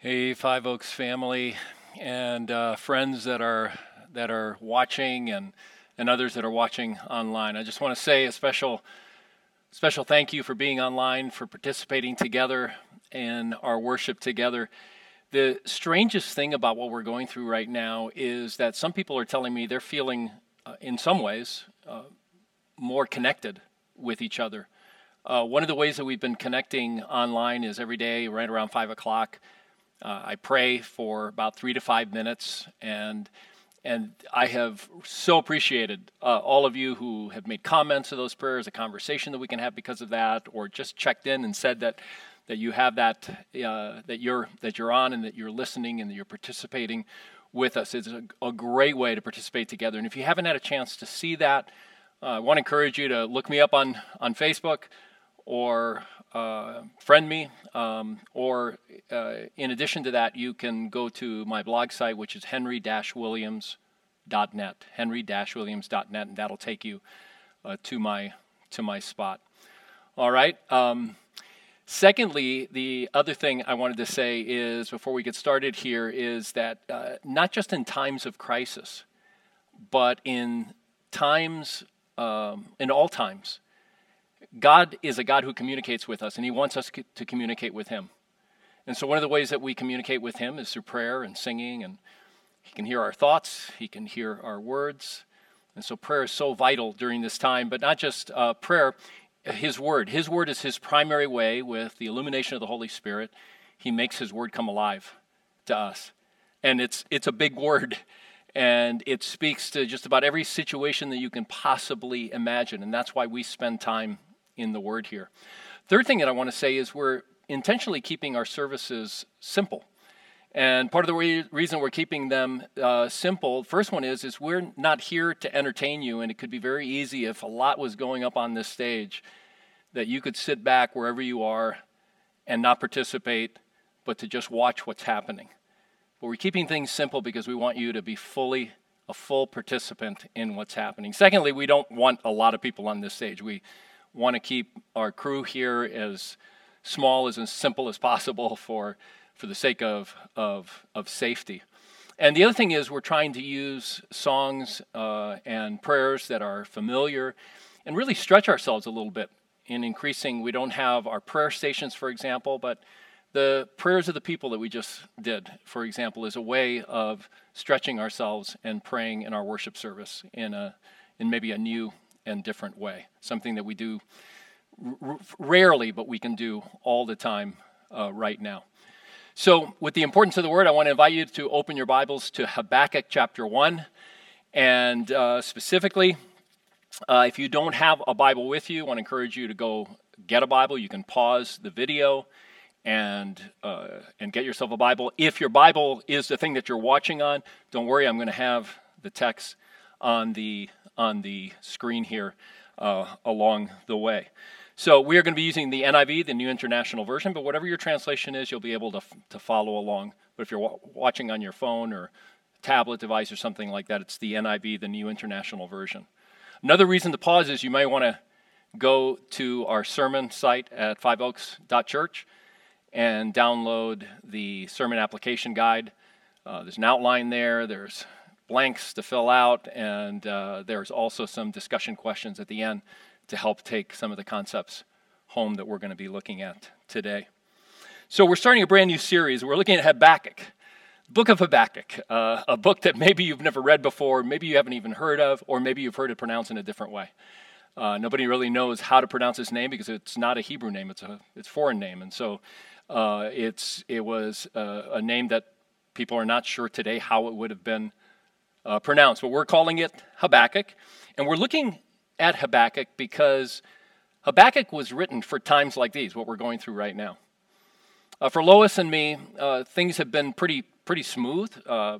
Hey, Five Oaks family and uh, friends that are that are watching and and others that are watching online. I just want to say a special special thank you for being online, for participating together in our worship together. The strangest thing about what we're going through right now is that some people are telling me they're feeling, uh, in some ways, uh, more connected with each other. Uh, one of the ways that we've been connecting online is every day, right around five o'clock uh, I pray for about three to five minutes, and and I have so appreciated uh, all of you who have made comments to those prayers, a conversation that we can have because of that, or just checked in and said that that you have that uh, that you're that you're on and that you're listening and that you're participating with us. It's a, a great way to participate together. And if you haven't had a chance to see that, uh, I want to encourage you to look me up on on Facebook or uh, friend me, um, or uh, in addition to that, you can go to my blog site, which is henry-williams.net, henry-williams.net, and that'll take you uh, to my to my spot. All right. Um, secondly, the other thing I wanted to say is before we get started here is that uh, not just in times of crisis, but in times, um, in all times, God is a God who communicates with us, and He wants us to communicate with Him. And so, one of the ways that we communicate with Him is through prayer and singing, and He can hear our thoughts, He can hear our words. And so, prayer is so vital during this time, but not just uh, prayer, His Word. His Word is His primary way with the illumination of the Holy Spirit. He makes His Word come alive to us. And it's, it's a big word and it speaks to just about every situation that you can possibly imagine. And that's why we spend time in the word here. Third thing that I want to say is we're intentionally keeping our services simple. And part of the re- reason we're keeping them uh, simple, first one is, is we're not here to entertain you, and it could be very easy if a lot was going up on this stage that you could sit back wherever you are and not participate, but to just watch what's happening. But we're keeping things simple because we want you to be fully a full participant in what's happening. Secondly, we don't want a lot of people on this stage. We want to keep our crew here as small as, as simple as possible for, for the sake of, of, of safety. And the other thing is, we're trying to use songs uh, and prayers that are familiar and really stretch ourselves a little bit in increasing. We don't have our prayer stations, for example, but the prayers of the people that we just did, for example, is a way of stretching ourselves and praying in our worship service in, a, in maybe a new and different way. Something that we do r- rarely, but we can do all the time uh, right now. So, with the importance of the word, I want to invite you to open your Bibles to Habakkuk chapter 1. And uh, specifically, uh, if you don't have a Bible with you, I want to encourage you to go get a Bible. You can pause the video and uh, and get yourself a Bible. If your Bible is the thing that you're watching on, don't worry. I'm going to have the text on the on the screen here uh, along the way. So we are going to be using the NIV, the New International Version, but whatever your translation is, you'll be able to, to follow along. But if you're wa- watching on your phone or tablet device or something like that, it's the NIV, the New International Version. Another reason to pause is you may want to go to our sermon site at fiveoaks.church and download the sermon application guide. Uh, there's an outline there, there's blanks to fill out, and uh, there's also some discussion questions at the end to help take some of the concepts home that we're going to be looking at today. So, we're starting a brand new series. We're looking at Habakkuk, book of Habakkuk, uh, a book that maybe you've never read before, maybe you haven't even heard of, or maybe you've heard it pronounced in a different way. Uh, nobody really knows how to pronounce his name because it's not a Hebrew name; it's a it's foreign name, and so uh, it's it was a, a name that people are not sure today how it would have been uh, pronounced, but we're calling it Habakkuk. And we're looking at Habakkuk because Habakkuk was written for times like these, what we're going through right now. Uh, for Lois and me, uh, things have been pretty, pretty smooth, uh,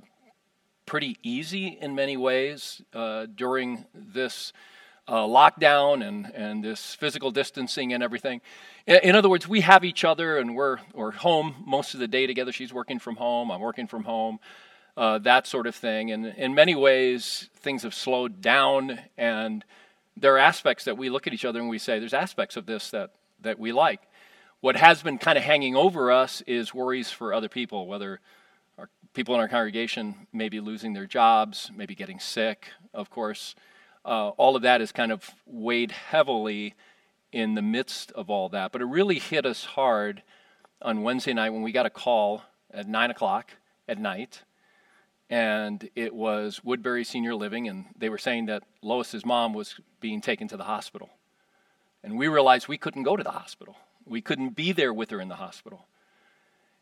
pretty easy in many ways uh, during this uh, lockdown and, and this physical distancing and everything. In, in, other words, we have each other and we're, we're home most of the day together. She's working from home, I'm working from home uh, that sort of thing. And in many ways, things have slowed down, and there are aspects that we look at each other and we say, there's aspects of this that, that we like. what has been kind of hanging over us is worries for other people, whether our people in our congregation may be losing their jobs, maybe getting sick, of course. Uh, all of that is kind of weighed heavily in the midst of all that. But it really hit us hard on Wednesday night when we got a call at 9 o'clock at night. And it was Woodbury Senior Living, and they were saying that Lois's mom was being taken to the hospital. And we realized we couldn't go to the hospital. We couldn't be there with her in the hospital.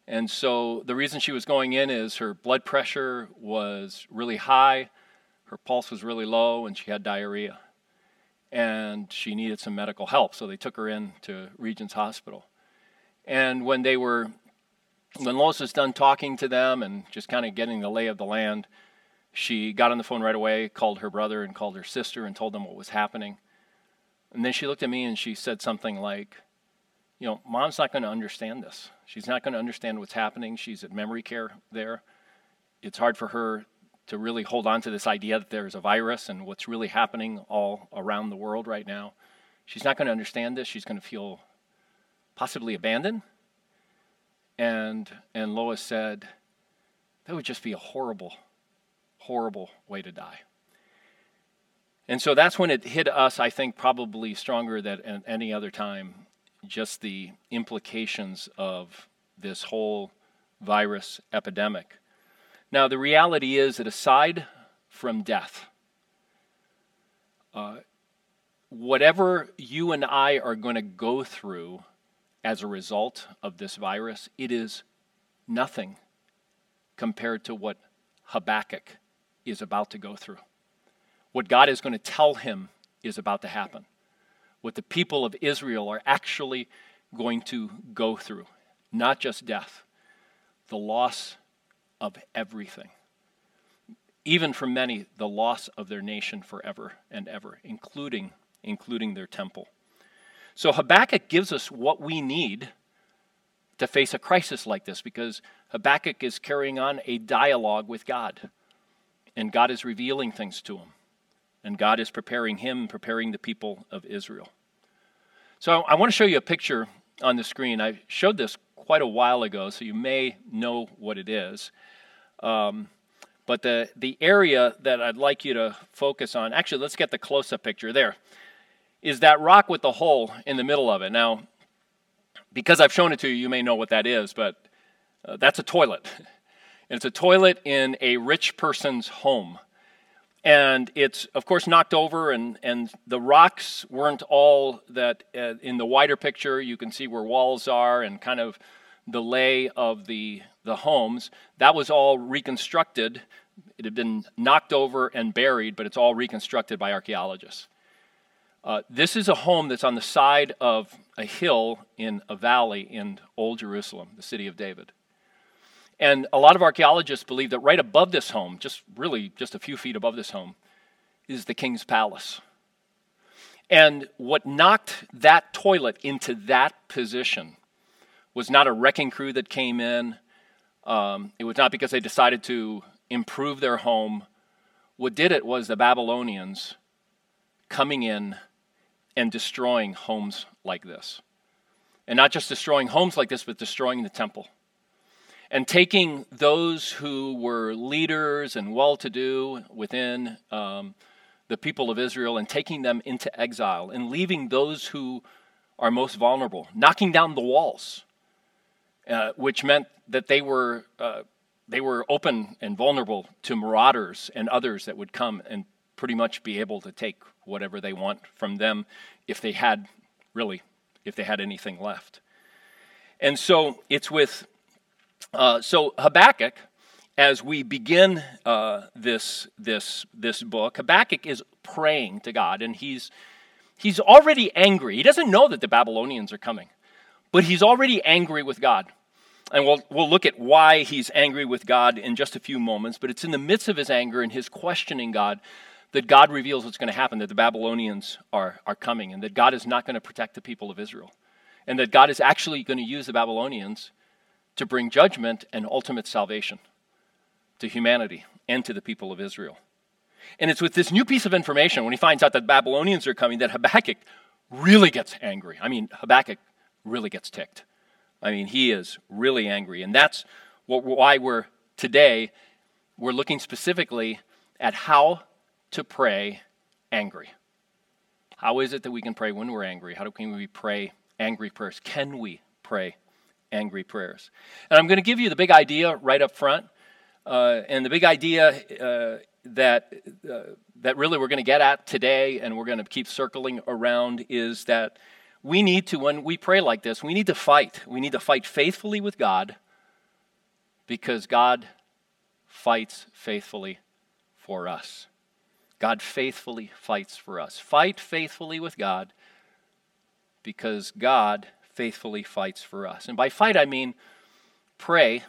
And so the reason she was going in is her blood pressure was really high, her pulse was really low, and she had diarrhea. And she needed some medical help, so they took her in to Regions Hospital. And when they were, when Lois was done talking to them and just kind of getting the lay of the land, she got on the phone right away, called her brother and called her sister and told them what was happening. And then she looked at me and she said something like, you know, mom's not going to understand this. She's not going to understand what's happening. She's at memory care there. It's hard for her to really hold on to this idea that there's a virus and what's really happening all around the world right now. She's not going to understand this. She's going to feel possibly abandoned. And and Lois said, that would just be a horrible, horrible way to die. And so that's when it hit us, I think, probably stronger than any other time just the implications of this whole virus epidemic. Now, the reality is that aside from death, uh, whatever you and I are going to go through as a result of this virus, it is nothing compared to what Habakkuk is about to go through. What God is going to tell him is about to happen what the people of Israel are actually going to go through. Not just death, the loss of everything. Even for many, the loss of their nation forever and ever, including, including their temple. So Habakkuk gives us what we need to face a crisis like this because Habakkuk is carrying on a dialogue with God. And God is revealing things to him. And God is preparing him, preparing the people of Israel. So I want to show you a picture on the screen. I showed this quite a while ago, so you may know what it is. Um, but the, the area that I'd like you to focus on, actually, let's get the close up picture there, is that rock with the hole in the middle of it. Now, because I've shown it to you, you may know what that is, but uh, that's a toilet. And it's a toilet in a rich person's home. And it's of course knocked over and, and the rocks weren't all that uh, in the wider picture. You can see where walls are and kind of the lay of the the homes. That was all reconstructed. It had been knocked over and buried but it's all reconstructed by archaeologists uh, this is a home that's on the side of a hill in a valley in old jerusalem the city of david and a lot of archaeologists believe that right above this home, just really just a few feet above this home, is the king's palace. And what knocked that toilet into that position was not a wrecking crew that came in. Um, it was not because they decided to improve their home. What did it was the Babylonians coming in and destroying homes like this. And not just destroying homes like this, but destroying the temple and taking those who were leaders and well to do within um, the people of Israel and taking them into exile and leaving those who are most vulnerable, knocking down the walls, uh, which meant that they were, uh, they were open and vulnerable to marauders and others that would come and pretty much be able to take whatever they want from them if they had, really, if they had anything left. And so it's with uh, so Habakkuk, as we begin uh, this this this book, Habakkuk is praying to God, and he's he's already angry. He doesn't know that the Babylonians are coming, but he's already angry with God. And we'll, we'll look at why he's angry with God in just a few moments, but it's in the midst of his anger and his questioning God that God reveals what's going to happen, that the Babylonians are, are coming, and that God is not going to protect the people of Israel, and that God is actually going to use the Babylonians to bring judgment and ultimate salvation to humanity and to the people of Israel. And it's with this new piece of information, when he finds out that Babylonians are coming, that Habakkuk really gets angry. I mean, Habakkuk really gets ticked. I mean, he is really angry. And that's what, why we're today, we're looking specifically at how to pray angry. How is it that we can pray when we're angry? How can we pray angry prayers? Can we pray angry prayers? And I'm going to give you the big idea right up front. Uh, and the big idea uh, that, uh, that really we're going to get at today and we're going to keep circling around is that we need to, when we pray like this, we need to fight. We need to fight faithfully with God because God fights faithfully for us. God faithfully fights for us. Fight faithfully with God because God faithfully fights for us. And by fight, I mean pray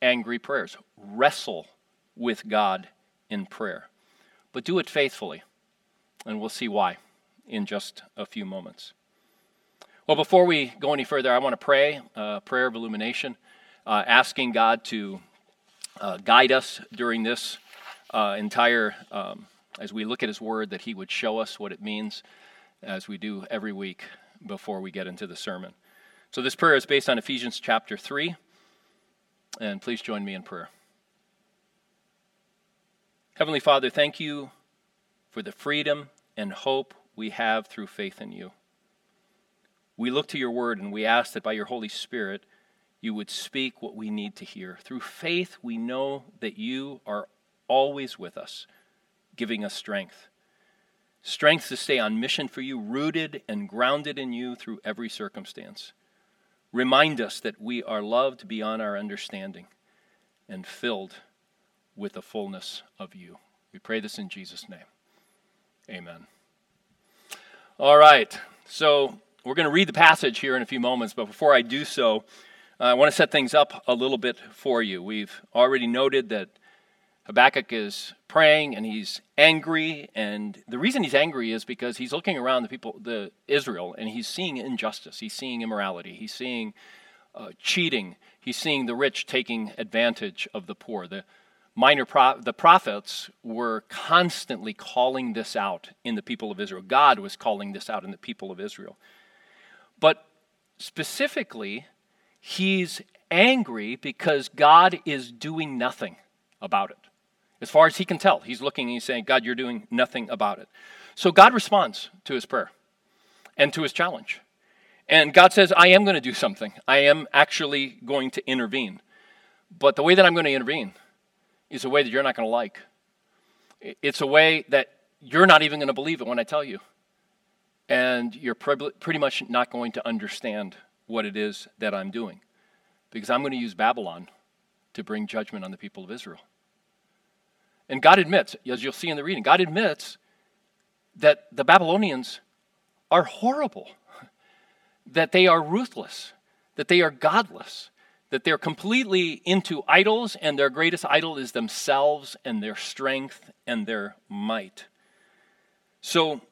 angry prayers, wrestle with God in prayer, but do it faithfully. And we'll see why in just a few moments. Well, before we go any further, I want to pray a prayer of illumination, uh, asking God to uh, guide us during this uh, entire, um, as we look at His Word, that He would show us what it means, as we do every week before we get into the sermon. So, this prayer is based on Ephesians chapter 3, and please join me in prayer. Heavenly Father, thank you for the freedom and hope we have through faith in you. We look to your word and we ask that by your Holy Spirit, you would speak what we need to hear. Through faith, we know that you are always with us, giving us strength. Strength to stay on mission for you, rooted and grounded in you through every circumstance. Remind us that we are loved beyond our understanding and filled with the fullness of you. We pray this in Jesus' name. Amen. All right, so we're going to read the passage here in a few moments, but before I do so, I want to set things up a little bit for you. We've already noted that Habakkuk is praying and he's angry, and the reason he's angry is because he's looking around the people, the Israel, and he's seeing injustice, he's seeing immorality, he's seeing uh, cheating, he's seeing the rich taking advantage of the poor. The minor pro- the prophets were constantly calling this out in the people of Israel. God was calling this out in the people of Israel. But specifically, he's angry because God is doing nothing about it. As far as he can tell, he's looking and he's saying, God, you're doing nothing about it. So God responds to his prayer and to his challenge. And God says, I am going to do something. I am actually going to intervene. But the way that I'm going to intervene is a way that you're not going to like. It's a way that you're not even going to believe it when I tell you. And you're pretty much not going to understand what it is that I'm doing. Because I'm going to use Babylon to bring judgment on the people of Israel. And God admits, as you'll see in the reading, God admits that the Babylonians are horrible, that they are ruthless, that they are godless, that they're completely into idols, and their greatest idol is themselves and their strength and their might. So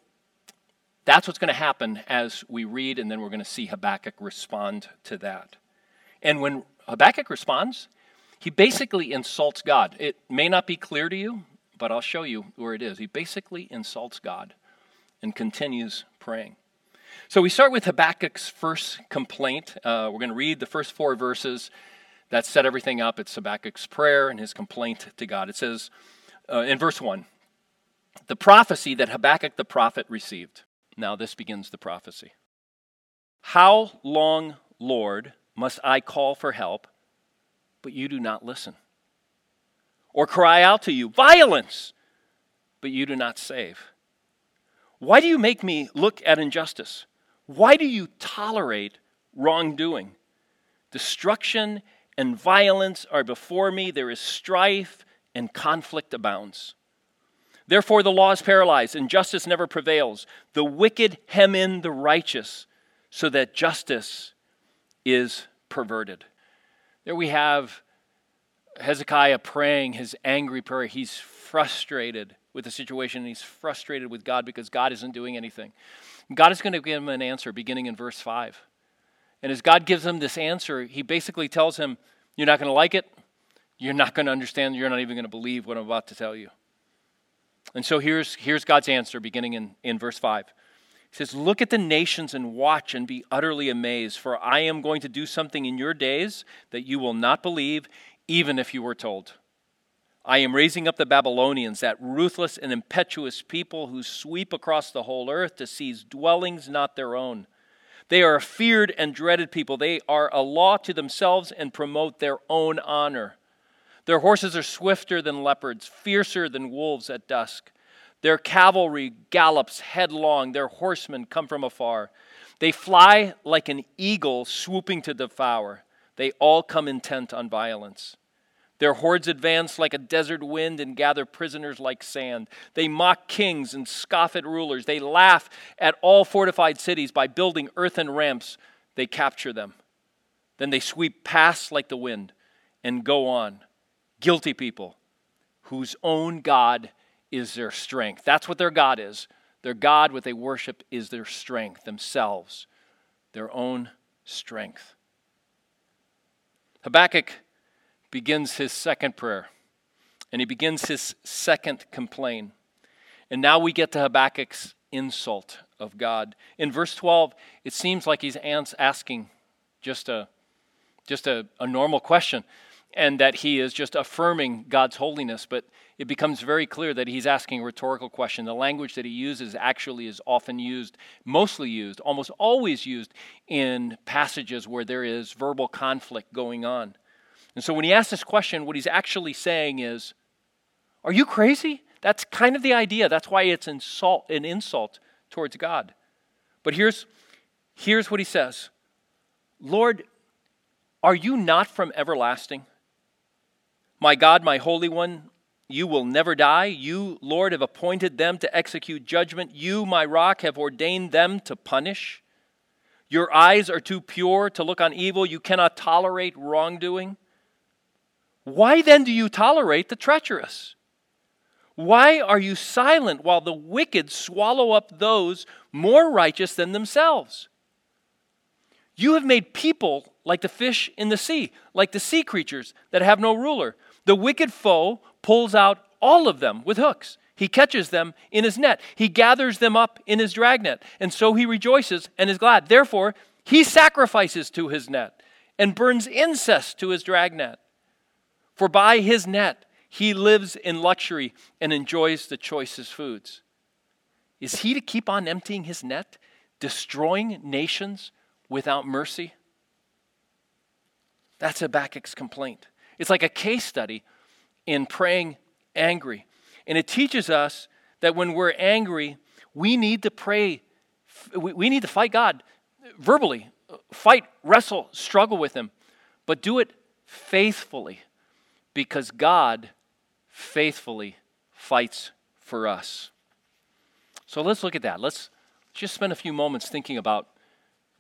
that's what's going to happen as we read, and then we're going to see Habakkuk respond to that. And when Habakkuk responds, he basically insults God. It may not be clear to you, but I'll show you where it is. He basically insults God and continues praying. So we start with Habakkuk's first complaint. Uh, we're going to read the first four verses that set everything up. It's Habakkuk's prayer and his complaint to God. It says uh, in verse 1 the prophecy that Habakkuk the prophet received. Now, this begins the prophecy. How long, Lord, must I call for help, but you do not listen? Or cry out to you, violence, but you do not save? Why do you make me look at injustice? Why do you tolerate wrongdoing? Destruction and violence are before me. There is strife and conflict abounds. Therefore, the law is paralyzed and justice never prevails. The wicked hem in the righteous so that justice is perverted. There we have Hezekiah praying his angry prayer. He's frustrated with the situation and he's frustrated with God because God isn't doing anything. God is going to give him an answer beginning in verse 5. And as God gives him this answer, he basically tells him, You're not going to like it. You're not going to understand. You're not even going to believe what I'm about to tell you. And so here's, here's God's answer beginning in, in verse 5. Says, Look at the nations and watch and be utterly amazed, for I am going to do something in your days that you will not believe, even if you were told. I am raising up the Babylonians, that ruthless and impetuous people who sweep across the whole earth to seize dwellings not their own. They are a feared and dreaded people. They are a law to themselves and promote their own honor. Their horses are swifter than leopards, fiercer than wolves at dusk. Their cavalry gallops headlong, their horsemen come from afar. They fly like an eagle swooping to devour. They all come intent on violence. Their hordes advance like a desert wind and gather prisoners like sand. They mock kings and scoff at rulers. They laugh at all fortified cities by building earthen ramps. They capture them. Then they sweep past like the wind and go on. Guilty people whose own God is their strength. That's what their God is. Their God, what they worship, is their strength, themselves, their own strength. Habakkuk begins his second prayer, and he begins his second complaint. And now we get to Habakkuk's insult of God. In verse 12, it seems like he's asking just a, just a, a normal question and that he is just affirming God's holiness, but it becomes very clear that he's asking a rhetorical question. The language that he uses actually is often used, mostly used, almost always used in passages where there is verbal conflict going on. And so when he asks this question, what he's actually saying is, Are you crazy? That's kind of the idea. That's why it's insult, an insult towards God. But here's, here's what he says Lord, are you not from everlasting? My God, my Holy One, you will never die. You, Lord, have appointed them to execute judgment. You, my rock, have ordained them to punish. Your eyes are too pure to look on evil. You cannot tolerate wrongdoing. Why then do you tolerate the treacherous? Why are you silent while the wicked swallow up those more righteous than themselves? You have made people like the fish in the sea, like the sea creatures that have no ruler. The wicked foe pulls out all of them with hooks. He catches them in his net. He gathers them up in his dragnet. And so he rejoices and is glad. Therefore, he sacrifices to his net and burns incense to his dragnet. For by his net he lives in luxury and enjoys the choicest foods. Is he to keep on emptying his net, destroying nations without mercy? That's Habakkuk's complaint. It's like a case study in praying angry. And it teaches us that when we're angry, we need to pray, we need to fight God verbally, fight, wrestle, struggle with Him, but do it faithfully because God faithfully fights for us. So let's look at that. Let's just spend a few moments thinking about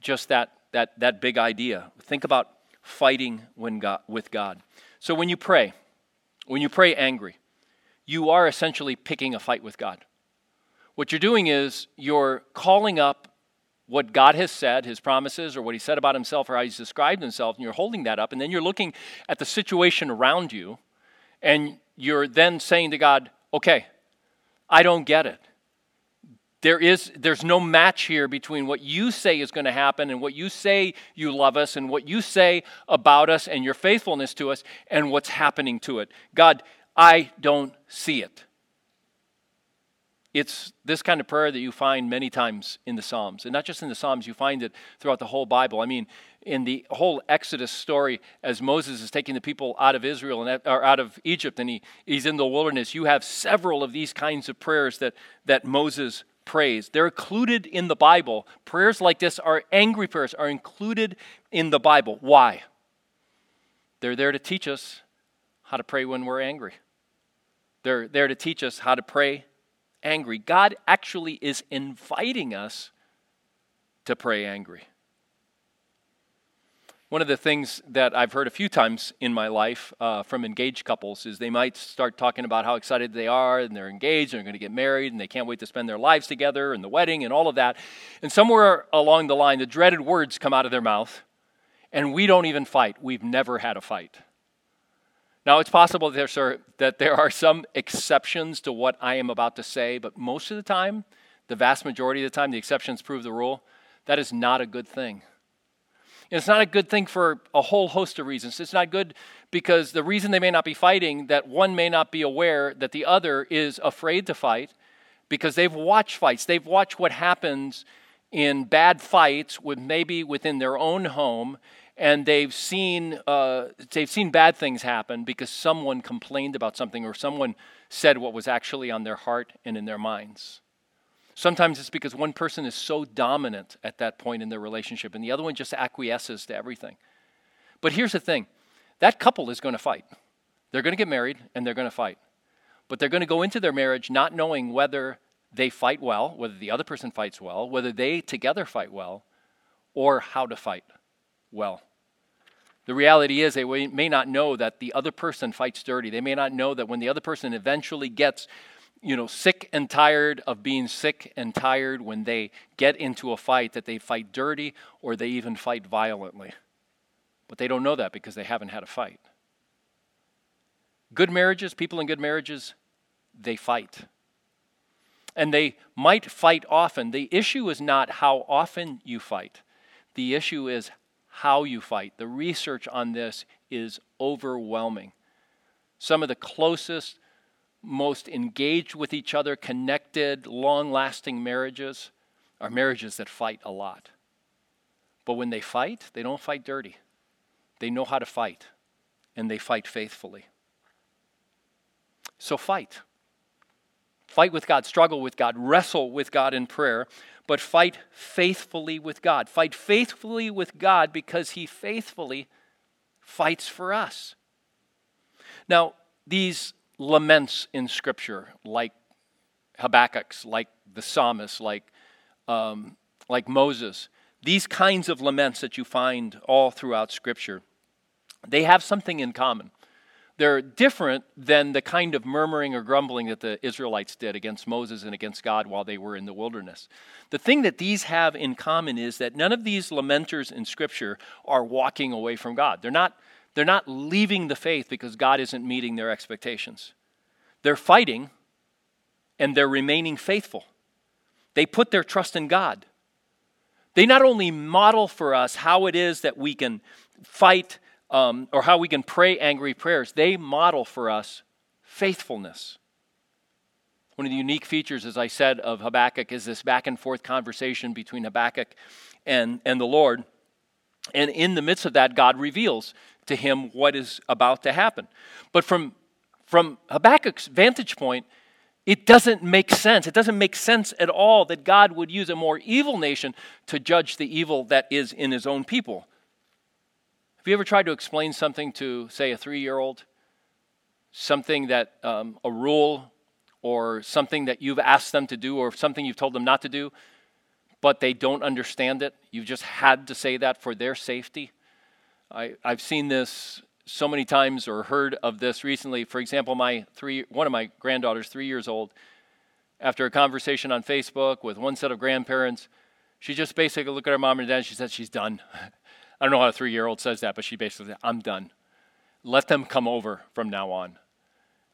just that, that, that big idea. Think about fighting when God, with God. So when you pray, when you pray angry, you are essentially picking a fight with God. What you're doing is you're calling up what God has said, his promises, or what he said about himself, or how he's described himself, and you're holding that up, and then you're looking at the situation around you, and you're then saying to God, okay, I don't get it. There is, there's no match here between what you say is going to happen and what you say you love us and what you say about us and your faithfulness to us and what's happening to it. God, I don't see it. It's this kind of prayer that you find many times in the Psalms. And not just in the Psalms, you find it throughout the whole Bible. I mean, in the whole Exodus story, as Moses is taking the people out of Israel and or out of Egypt, and he, he's in the wilderness, you have several of these kinds of prayers that, that Moses prays. They're included in the Bible. Prayers like this are angry prayers, are included in the Bible. Why? They're there to teach us how to pray when we're angry. They're there to teach us how to pray angry. God actually is inviting us to pray angry. One of the things that I've heard a few times in my life uh, from engaged couples is they might start talking about how excited they are and they're engaged and they're going to get married and they can't wait to spend their lives together and the wedding and all of that. And somewhere along the line, the dreaded words come out of their mouth and we don't even fight. We've never had a fight. Now, it's possible that there are some exceptions to what I am about to say, but most of the time, the vast majority of the time, the exceptions prove the rule, that is not a good thing. It's not a good thing for a whole host of reasons. It's not good because the reason they may not be fighting, that one may not be aware that the other is afraid to fight because they've watched fights. They've watched what happens in bad fights with maybe within their own home and they've seen uh, they've seen bad things happen because someone complained about something or someone said what was actually on their heart and in their minds. Sometimes it's because one person is so dominant at that point in their relationship and the other one just acquiesces to everything. But here's the thing that couple is going to fight. They're going to get married and they're going to fight. But they're going to go into their marriage not knowing whether they fight well, whether the other person fights well, whether they together fight well, or how to fight well. The reality is, they may not know that the other person fights dirty. They may not know that when the other person eventually gets, you know, sick and tired of being sick and tired when they get into a fight, that they fight dirty or they even fight violently. But they don't know that because they haven't had a fight. Good marriages, people in good marriages, they fight. And they might fight often. The issue is not how often you fight, the issue is how you fight. The research on this is overwhelming. Some of the closest, most engaged with each other, connected, long lasting marriages are marriages that fight a lot. But when they fight, they don't fight dirty. They know how to fight, and they fight faithfully. So fight. Fight with God, struggle with God, wrestle with God in prayer but fight faithfully with God. Fight faithfully with God because He faithfully fights for us. Now, these laments in Scripture, like Habakkuk's, like the psalmist, like, um, like Moses, these kinds of laments that you find all throughout Scripture, they have something in common. They're different than the kind of murmuring or grumbling that the Israelites did against Moses and against God while they were in the wilderness. The thing that these have in common is that none of these lamenters in Scripture are walking away from God. They're not, they're not leaving the faith because God isn't meeting their expectations. They're fighting and they're remaining faithful. They put their trust in God. They not only model for us how it is that we can fight um, or how we can pray angry prayers, they model for us faithfulness. One of the unique features, as I said, of Habakkuk is this back and forth conversation between Habakkuk and, and the Lord. And in the midst of that, God reveals to him what is about to happen. But from, from Habakkuk's vantage point, it doesn't make sense. It doesn't make sense at all that God would use a more evil nation to judge the evil that is in his own people. Have you ever tried to explain something to, say, a three year old? Something that, um, a rule or something that you've asked them to do or something you've told them not to do, but they don't understand it? You've just had to say that for their safety? I, I've seen this so many times or heard of this recently. For example, my three, one of my granddaughters, three years old, after a conversation on Facebook with one set of grandparents, she just basically looked at her mom and dad and she said she's done. I don't know how a three year old says that, but she basically said, I'm done. Let them come over from now on.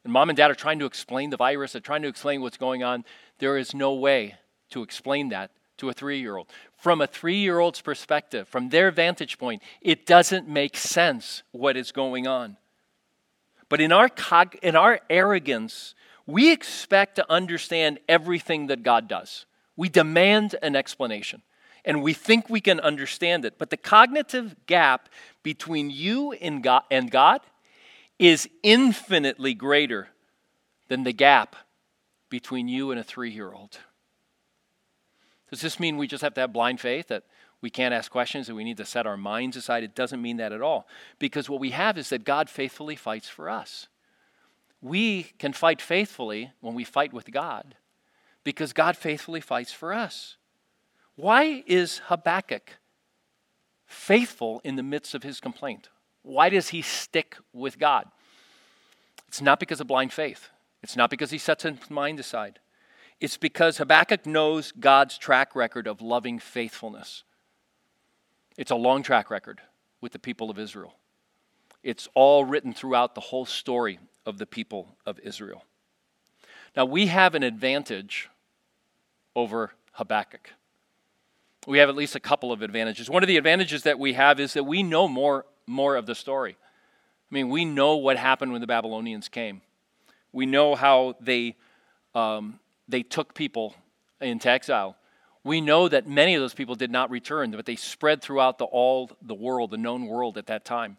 And mom and dad are trying to explain the virus, they're trying to explain what's going on. There is no way to explain that to a three year old. From a three year old's perspective, from their vantage point, it doesn't make sense what is going on. But in our, cog- in our arrogance, we expect to understand everything that God does. We demand an explanation and we think we can understand it. But the cognitive gap between you and God, and God is infinitely greater than the gap between you and a three year old. Does this mean we just have to have blind faith that we can't ask questions and we need to set our minds aside? It doesn't mean that at all. Because what we have is that God faithfully fights for us. We can fight faithfully when we fight with God because God faithfully fights for us. Why is Habakkuk faithful in the midst of his complaint? Why does he stick with God? It's not because of blind faith. It's not because he sets his mind aside. It's because Habakkuk knows God's track record of loving faithfulness. It's a long track record with the people of Israel. It's all written throughout the whole story of the people of Israel. Now, we have an advantage over Habakkuk. We have at least a couple of advantages. One of the advantages that we have is that we know more, more of the story. I mean, we know what happened when the Babylonians came. We know how they, um, they took people into exile. We know that many of those people did not return, but they spread throughout the, all the world, the known world at that time.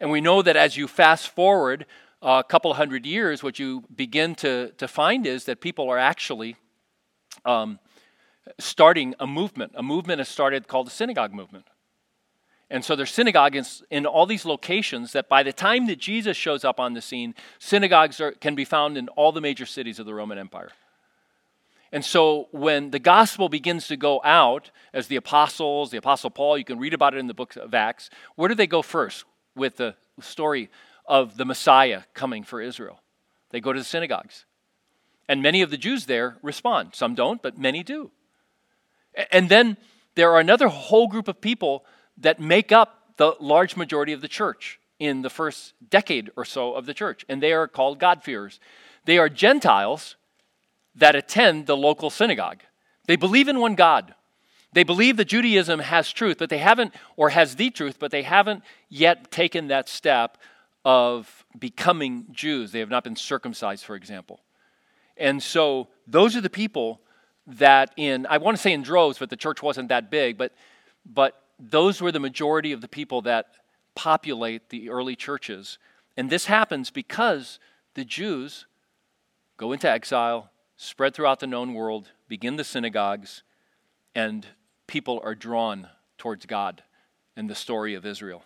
And we know that as you fast forward a couple hundred years, what you begin to, to find is that people are actually um, starting a movement. A movement has started called the synagogue movement. And so there's synagogues in all these locations that by the time that Jesus shows up on the scene, synagogues are, can be found in all the major cities of the Roman Empire. And so when the gospel begins to go out, as the apostles, the apostle Paul, you can read about it in the book of Acts, where do they go first with the story of the Messiah coming for Israel? They go to the synagogues. And many of the Jews there respond. Some don't, but many do. And then there are another whole group of people that make up the large majority of the church in the first decade or so of the church, and they are called God-fearers. They are Gentiles that attend the local synagogue. They believe in one God. They believe that Judaism has truth, but they haven't, or has the truth, but they haven't yet taken that step of becoming Jews. They have not been circumcised, for example. And so those are the people that in, I want to say in droves, but the church wasn't that big, but, but those were the majority of the people that populate the early churches. And this happens because the Jews go into exile, spread throughout the known world, begin the synagogues, and people are drawn towards God in the story of Israel.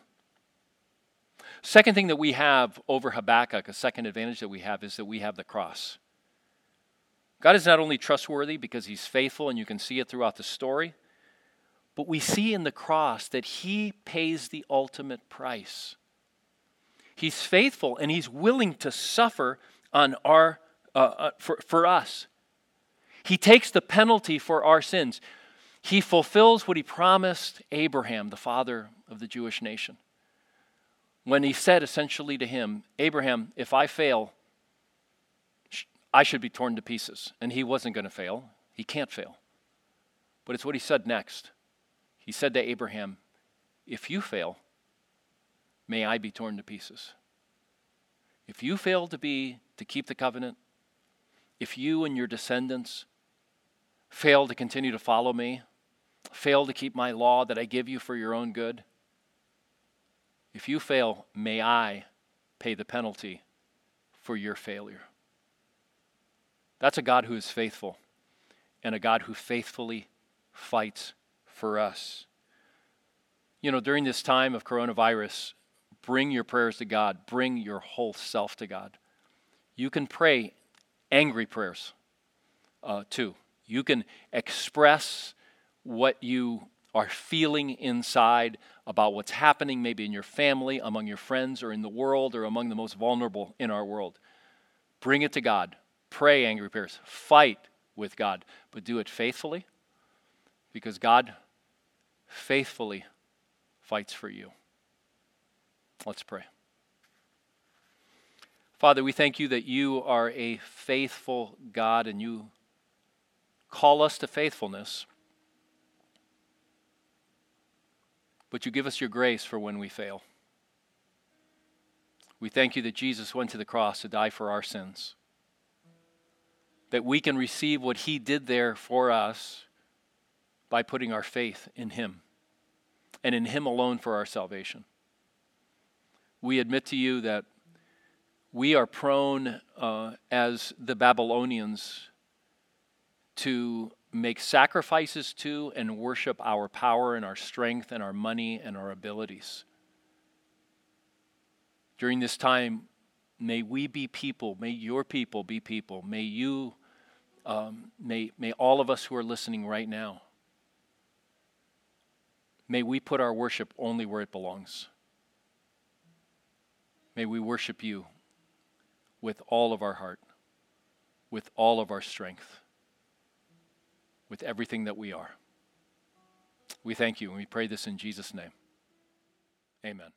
Second thing that we have over Habakkuk, a second advantage that we have, is that we have the cross. God is not only trustworthy because he's faithful, and you can see it throughout the story, but we see in the cross that he pays the ultimate price. He's faithful and he's willing to suffer on our, uh, for, for us. He takes the penalty for our sins. He fulfills what he promised Abraham, the father of the Jewish nation. When he said essentially to him, Abraham, if I fail, I should be torn to pieces. And he wasn't going to fail. He can't fail. But it's what he said next. He said to Abraham, If you fail, may I be torn to pieces. If you fail to be to keep the covenant, if you and your descendants fail to continue to follow me, fail to keep my law that I give you for your own good, if you fail, may I pay the penalty for your failure. That's a God who is faithful and a God who faithfully fights for us. You know, during this time of coronavirus, bring your prayers to God, bring your whole self to God. You can pray angry prayers uh, too. You can express what you are feeling inside about what's happening, maybe in your family, among your friends, or in the world, or among the most vulnerable in our world. Bring it to God. Pray angry prayers. Fight with God, but do it faithfully because God faithfully fights for you. Let's pray. Father, we thank you that you are a faithful God and you call us to faithfulness. But you give us your grace for when we fail. We thank you that Jesus went to the cross to die for our sins that we can receive what He did there for us by putting our faith in Him and in Him alone for our salvation. We admit to you that we are prone, uh, as the Babylonians, to make sacrifices to and worship our power and our strength and our money and our abilities. During this time, may we be people, may your people be people, may you um, may, may all of us who are listening right now, may we put our worship only where it belongs. May we worship you with all of our heart, with all of our strength, with everything that we are. We thank you and we pray this in Jesus' name. Amen.